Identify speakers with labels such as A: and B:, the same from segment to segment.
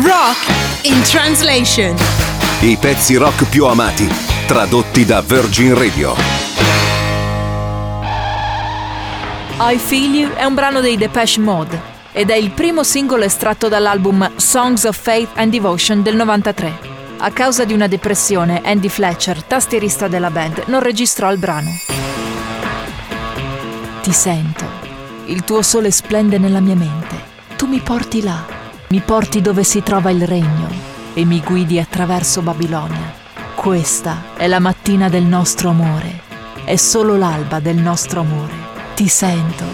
A: Rock in translation.
B: I pezzi rock più amati, tradotti da Virgin Radio.
C: I Feel You è un brano dei Depeche Mode ed è il primo singolo estratto dall'album Songs of Faith and Devotion del 93. A causa di una depressione, Andy Fletcher, tastierista della band, non registrò il brano. Ti sento. Il tuo sole splende nella mia mente. Tu mi porti là. Mi porti dove si trova il regno e mi guidi attraverso Babilonia. Questa è la mattina del nostro amore. È solo l'alba del nostro amore. Ti sento.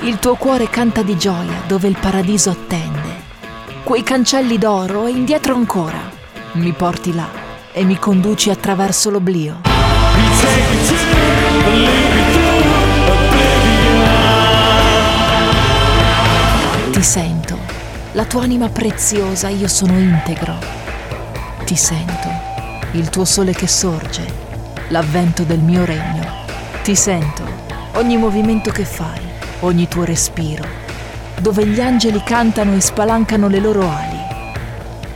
C: Il tuo cuore canta di gioia dove il paradiso attende. Quei cancelli d'oro e indietro ancora. Mi porti là e mi conduci attraverso l'oblio. Ti sento, la tua anima preziosa, io sono integro. Ti sento, il tuo sole che sorge, l'avvento del mio regno. Ti sento, ogni movimento che fai, ogni tuo respiro, dove gli angeli cantano e spalancano le loro ali.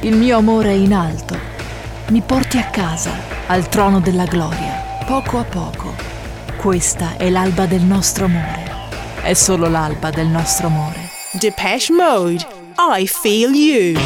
C: Il mio amore è in alto, mi porti a casa, al trono della gloria, poco a poco. Questa è l'alba del nostro amore, è solo l'alba del nostro amore.
A: Depeche Mode. I feel you.